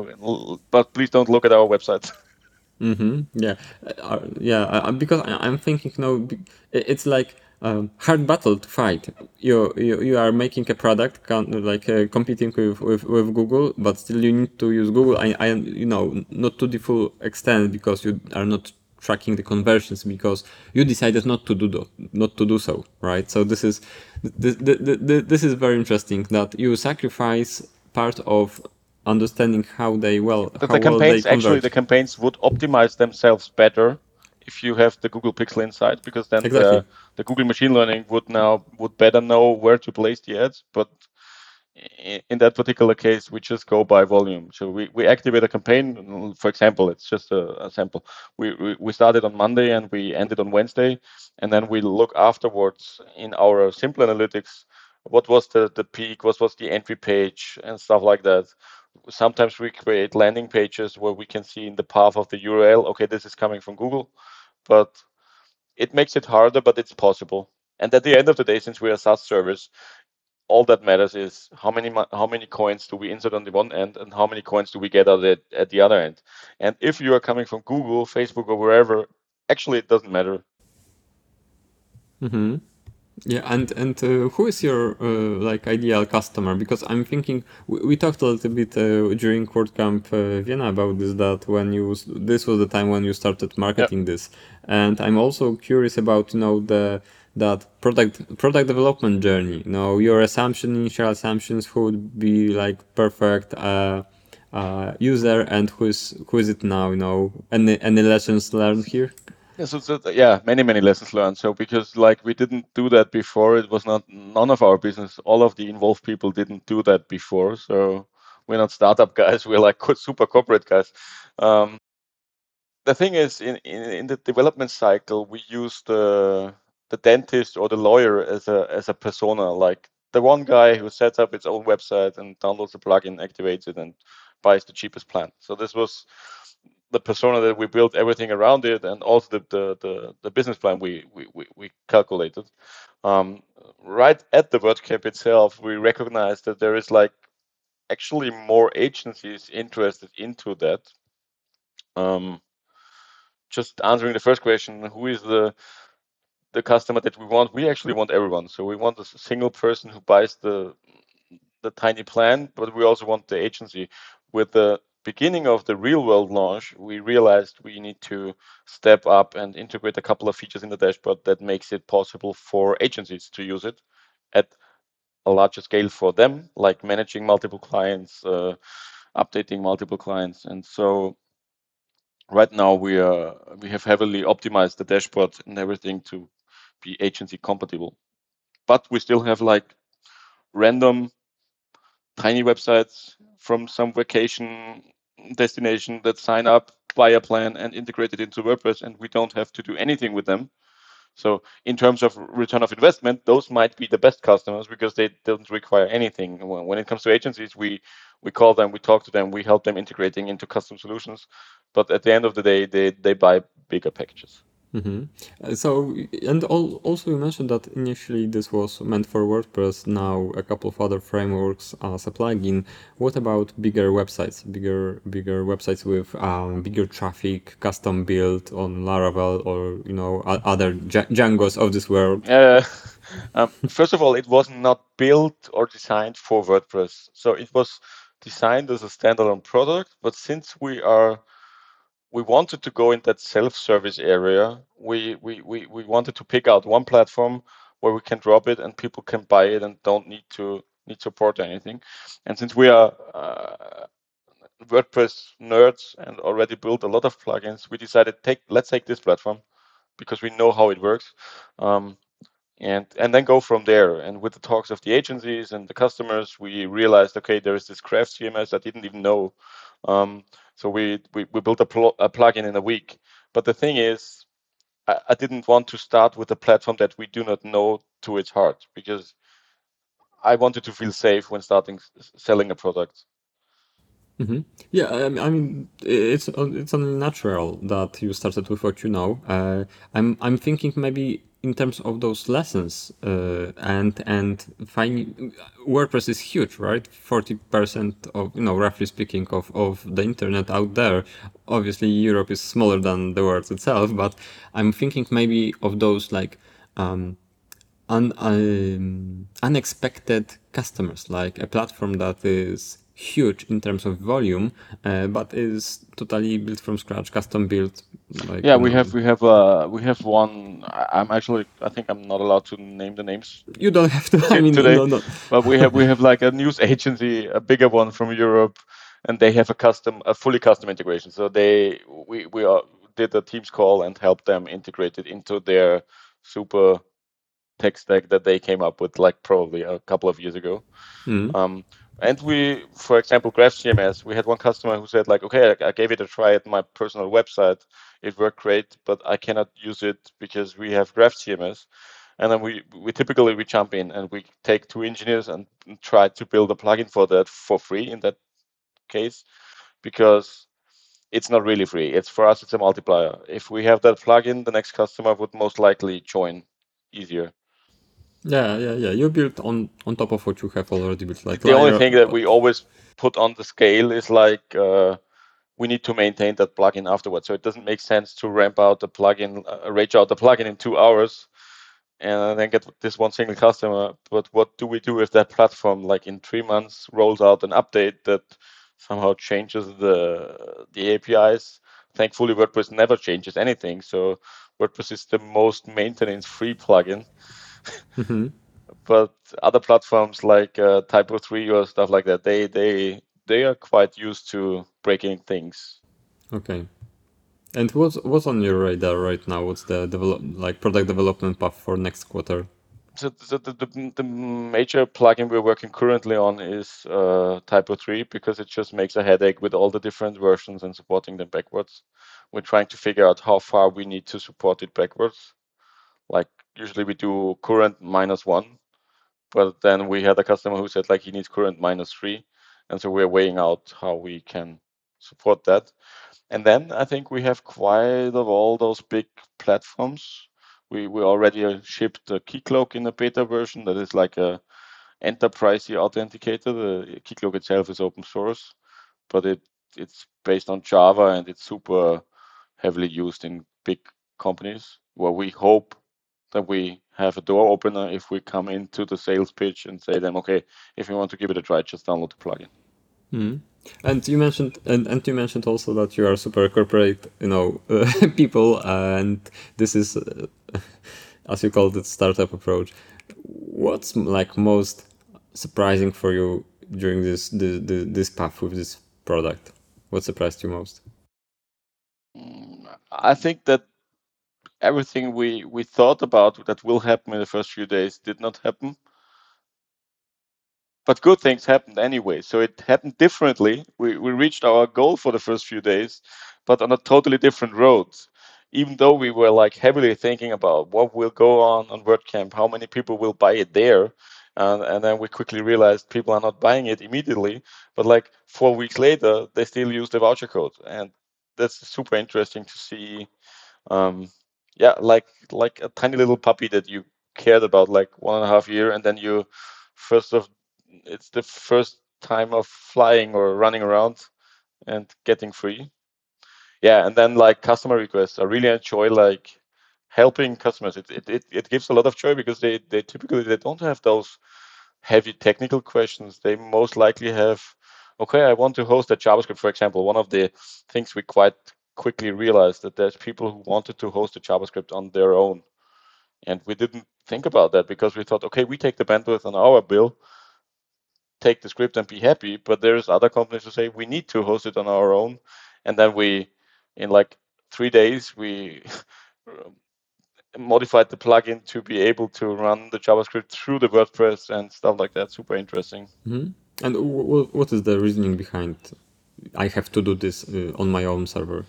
but please don't look at our website [LAUGHS] mm-hmm. Yeah, uh, yeah. Uh, because I, I'm thinking, you know, it's like um, hard battle to fight. You you, you are making a product, like uh, competing with, with with Google, but still you need to use Google. I I you know not to the full extent because you are not tracking the conversions because you decided not to do tho- not to do so right so this is this, this, this is very interesting that you sacrifice part of understanding how they well the, how the well they actually the campaigns would optimize themselves better if you have the Google Pixel inside because then Exactly. the, the Google machine learning would now would better know where to place the ads but in that particular case we just go by volume. So we, we activate a campaign for example it's just a, a sample. We, we we started on monday and we ended on wednesday and then we look afterwards in our simple analytics what was the, the peak what was the entry page and stuff like that. Sometimes we create landing pages where we can see in the path of the url okay this is coming from google but it makes it harder but it's possible. And at the end of the day since we're a saas service all that matters is how many how many coins do we insert on the one end and how many coins do we get at the, at the other end. And if you are coming from google facebook or wherever actually it doesn't matter. Hmm Yeah, and and uh, who is your uh, like ideal customer? Because I'm thinking we, we talked a little bit uh, during WordCamp uh, Vienna about this. That when you this was the time when you started marketing this, and I'm also curious about you know the that product product development journey. You know, your assumption, initial assumptions, who would be like perfect uh, uh, user, and who's who is it now? You know, any any lessons learned here? Yeah, so, so yeah, many many lessons learned. So because like we didn't do that before, it was not none of our business. All of the involved people didn't do that before. So we're not startup [LAUGHS] guys. We're like super corporate guys. Um, the thing is, in, in in the development cycle, we use the the dentist or the lawyer as a as a persona, like the one guy who sets up its own website and downloads the plugin, activates it, and buys the cheapest plan. So this was the persona that we built everything around it, and also the the the, the business plan we we we, calculated. Um, right at the WordCamp itself, we recognized that there is like actually more agencies interested into that. Um, just answering the first question, who is the the customer that we want? We actually want everyone. So we want a single person who buys the the tiny plan, but we also want the agency. With the beginning of the real world launch, we realized we need to step up and integrate a couple of features in the dashboard that makes it possible for agencies to use it at a larger scale for them, like managing multiple clients, uh, updating multiple clients. And so right now we are we have heavily optimized the dashboard and everything to be agency compatible. But we still have like random tiny websites from some vacation destination that sign up, buy a plan, and integrate it into WordPress, and we don't have to do anything with them. So in terms of return of investment, those might be the best customers because they don't require anything. When it comes to agencies, we we call them, we talk to them, we help them integrating into custom solutions. But at the end of the day, they they buy bigger packages. Mm-hmm. So, and also you mentioned that initially this was meant for WordPress. Now a couple of other frameworks as a plugin. What about bigger websites? Bigger, bigger websites with um, bigger traffic, custom built on Laravel or you know other Django's of this world. Uh, [LAUGHS] um, first of all, it was not built or designed for WordPress. So it was designed as a standalone product. But since we are we wanted to go in that self-service area. We, we we we wanted to pick out one platform where we can drop it and people can buy it and don't need to need support or anything. And since we are uh, WordPress nerds and already built a lot of plugins, we decided take let's take this platform because we know how it works. Um, and and then go from there. And with the talks of the agencies and the customers, we realized okay, there is this Craft CMS I didn't even know. Um, so we, we, we built a, pl- a plugin in a week. But the thing is, I, I didn't want to start with a platform that we do not know to its heart because I wanted to feel safe when starting selling a product. Mm-hmm. Yeah, I mean, it's it's only natural that you started with what you know. Uh, I'm I'm thinking maybe in terms of those lessons uh, and and finding WordPress is huge, right? Forty percent of you know, roughly speaking, of of the internet out there. Obviously, Europe is smaller than the world itself, but I'm thinking maybe of those like. Um, un, um, unexpected customers, like a platform that is huge in terms of volume, uh, but is totally built from scratch, custom built. Like, yeah, we have we have uh, we have one. I'm actually I think I'm not allowed to name the names. You don't have to. [LAUGHS] I mean, today, no, no. but we have we have like a news agency, a bigger one from Europe, and they have a custom, a fully custom integration. So they we we are, did a Teams call and helped them integrate it into their super tech stack that they came up with like probably a couple of years ago. Mm-hmm. Um, and we, for example, Graph CMS, we had one customer who said like, okay, I, I gave it a try at my personal website. It worked great, but I cannot use it because we have Graph CMS. And then we, we typically we jump in and we take two engineers and try to build a plugin for that for free in that case, because it's not really free. It's for us, it's a multiplier. If we have that plugin, the next customer would most likely join easier. Yeah, yeah, yeah. You built on on top of what you have already built. Like the only thing that we always put on the scale is like uh, we need to maintain that plugin afterwards. So it doesn't make sense to ramp out the plugin, uh, rage out the plugin in two hours, and then get this one single customer. But what do we do if that platform, like in three months, rolls out an update that somehow changes the the APIs, thankfully WordPress never changes anything. So WordPress is the most maintenance free plugin. Mm-hmm. but other platforms like uh, TYPO3 or stuff like that, they they they are quite used to breaking things. Okay. And what's what's on your radar right now? What's the develop like product development path for next quarter? So, so the, the, the major plugin we're working currently on is uh, TYPO3 because it just makes a headache with all the different versions and supporting them backwards. We're trying to figure out how far we need to support it backwards. Like usually we do current minus one, but then we had a customer who said like he needs current minus three, and so we're weighing out how we can support that. And then I think we have quite of all those big platforms we we already shipped a Keycloak in a beta version that is like a enterprise authenticator. The Keycloak itself is open source, but it it's based on Java and it's super heavily used in big companies where we hope that we have a door opener if we come into the sales pitch and say them, okay, if you want to give it a try, just download the plugin. Mm. And you mentioned, and, and you mentioned also that you are super corporate, you know, uh, [LAUGHS] people, and this is, uh, as you called it, startup approach. What's like most surprising for you during this this, this path with this product? What surprised you most? I think that everything we we thought about that will happen in the first few days did not happen but good things happened anyway. So it happened differently. We, we reached our goal for the first few days, but on a totally different road. Even though we were like heavily thinking about what will go on on WordCamp, how many people will buy it there, and, and then we quickly realized people are not buying it immediately. But like four weeks later, they still use the voucher code, and that's super interesting to see. Um, yeah, like like a tiny little puppy that you cared about like one and a half year, and then you first of it's the first time of flying or running around and getting free. Yeah, and then like customer requests, I really enjoy like helping customers. It, it, it, it gives a lot of joy because they, they typically they don't have those heavy technical questions. They most likely have, okay, I want to host a JavaScript, for example. One of the things we quite quickly realized that there's people who wanted to host a JavaScript on their own. And we didn't think about that because we thought, okay, we take the bandwidth on our bill take the script and be happy. But there's other companies who say we need to host it on our own, and then we, in like three days, we [LAUGHS] modified the plugin to be able to run the JavaScript through the WordPress and stuff like that. Super interesting. Mm-hmm. And w- what is the reasoning behind? I have to do this uh, on my own server.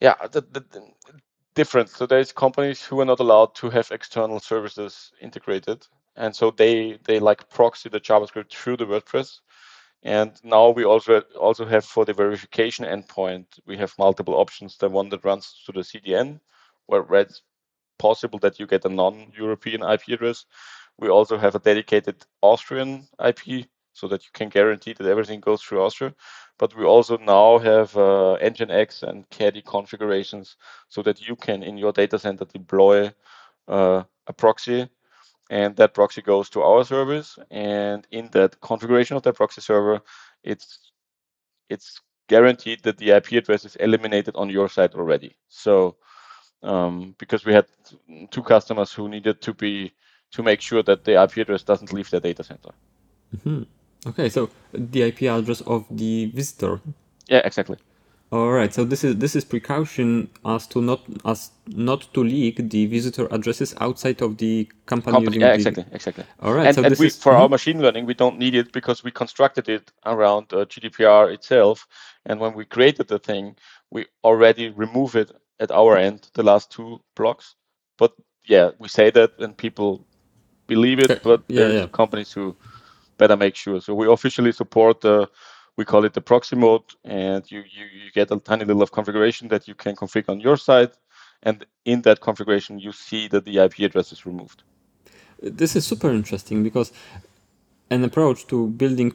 Yeah, the, the, the, different. So there's companies who are not allowed to have external services integrated, and so they they like proxy the JavaScript through the WordPress. And now we also also have for the verification endpoint, we have multiple options. The one that runs to the CDN, where it's possible that you get a non-European IP address. We also have a dedicated Austrian IP, so that you can guarantee that everything goes through Austria. But we also now have uh, Nginx and Caddy configurations, so that you can in your data center deploy uh, a proxy. And that proxy goes to our service and in that configuration of that proxy server it's it's guaranteed that the ip address is eliminated on your side already. So um, because we had two customers who needed to be to make sure that the ip address doesn't leave their data center. Mm-hmm. Okay so the ip address of the visitor yeah exactly all right, so this is this is precaution as to not as not to leak the visitor addresses outside of the company. company yeah, exactly, exactly. All right, and, so and we, is, for mm-hmm. our machine learning, we don't need it because we constructed it around uh, GDPR itself. And when we created the thing, we already remove it at our end, the last two blocks. But yeah, we say that and people believe it, but yeah, there's yeah. companies who better make sure. So we officially support the we call it the proxy mode, and you, you, you get a tiny little of configuration that you can configure on your side. And in that configuration, you see that the IP address is removed. This is super interesting because an approach to building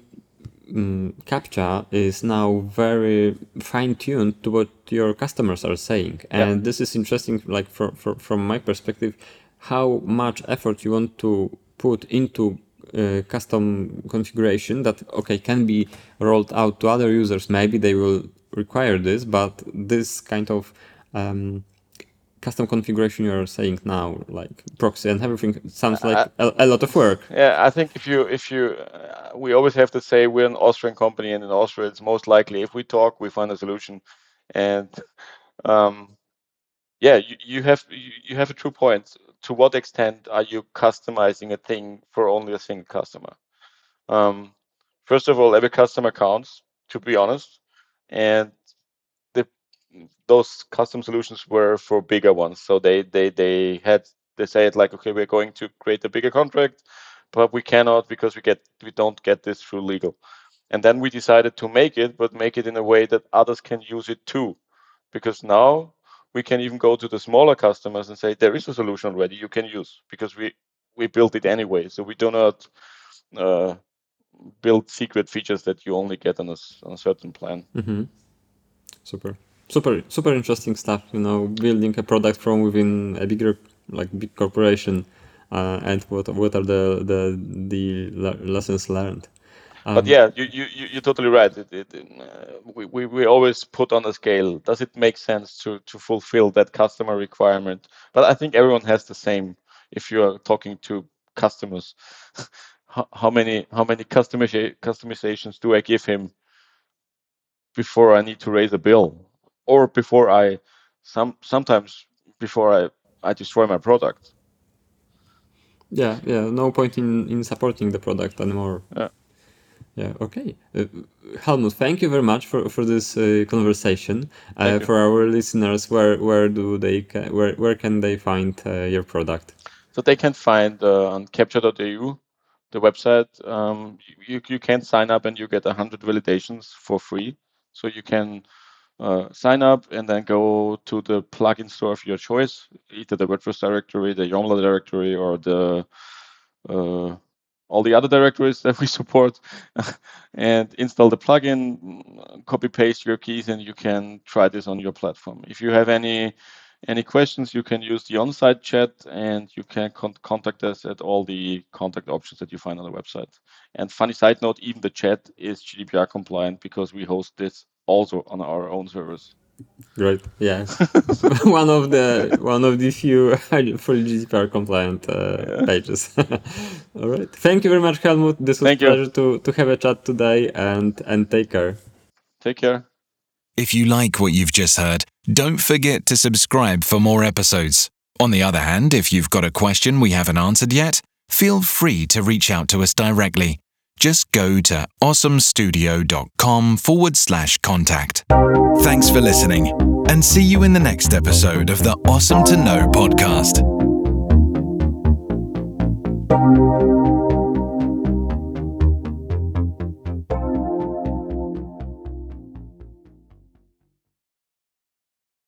um, CAPTCHA is now very fine tuned to what your customers are saying. And yeah. this is interesting, like for, for, from my perspective, how much effort you want to put into uh, custom configuration that okay can be rolled out to other users maybe they will require this, but this kind of um, custom configuration you're saying now, like proxy and everything, sounds like a, a lot of work. Yeah, I think if you if you uh, we always have to say we're an Austrian company, and in Austria, it's most likely if we talk, we find a solution, and um, yeah, you, you have you, you have a true point. To what extent are you customizing a thing for only a single customer? Um, first of all, every customer counts. To be honest, and the those custom solutions were for bigger ones. So they they they had they said like, okay, we're going to create a bigger contract, but we cannot because we get we don't get this through legal. And then we decided to make it, but make it in a way that others can use it too, because now we can even go to the smaller customers and say there is a solution already you can use because we we built it anyway. So we do not uh, build secret features that you only get on a, on a certain plan. Mm-hmm. Super, super, super interesting stuff. You know, building a product from within a bigger, like big corporation, uh, and what what are the the the lessons learned. Um, but yeah, you you you're totally right. It, it, uh, we, we we always put on a scale. Does it make sense to to fulfill that customer requirement? But I think everyone has the same. If you are talking to customers, [LAUGHS] how, how many how many customizations do I give him before I need to raise a bill, or before I some sometimes before I I destroy my product. Yeah, yeah. No point in in supporting the product anymore. Yeah. Yeah. Okay. Uh, Helmut, thank you very much for for this uh, conversation. Uh, for our listeners, where where do they where where can they find uh, your product? So they can find uh, on captcha.eu the website, um, you, you can sign up and you get 100 validations for free. So you can uh, sign up and then go to the plugin store of your choice, either the WordPress directory, the Joomla directory, or the uh, all the other directories that we [LAUGHS] support, and install the plugin, copy paste your keys, and you can try this on your platform. If you have any any questions, you can use the on-site chat and you can con contact us at all the contact options that you find on the website. And funny side note, even the chat is GDPR compliant because we host this also on our own servers. Great. Yeah. [LAUGHS] [LAUGHS] one of the one of the few [LAUGHS] fully GDPR compliant uh, yeah. pages. All right. Thank you very much, Helmut. This was Thank a pleasure to, to have a chat today and and take care. Take care. If you like what you've just heard, don't forget to subscribe for more episodes. On the other hand, if you've got a question we haven't answered yet, feel free to reach out to us directly just go to osomstudio.com forward slash contact. Thanks for listening, and see you in the next episode of the Osom to Know podcast.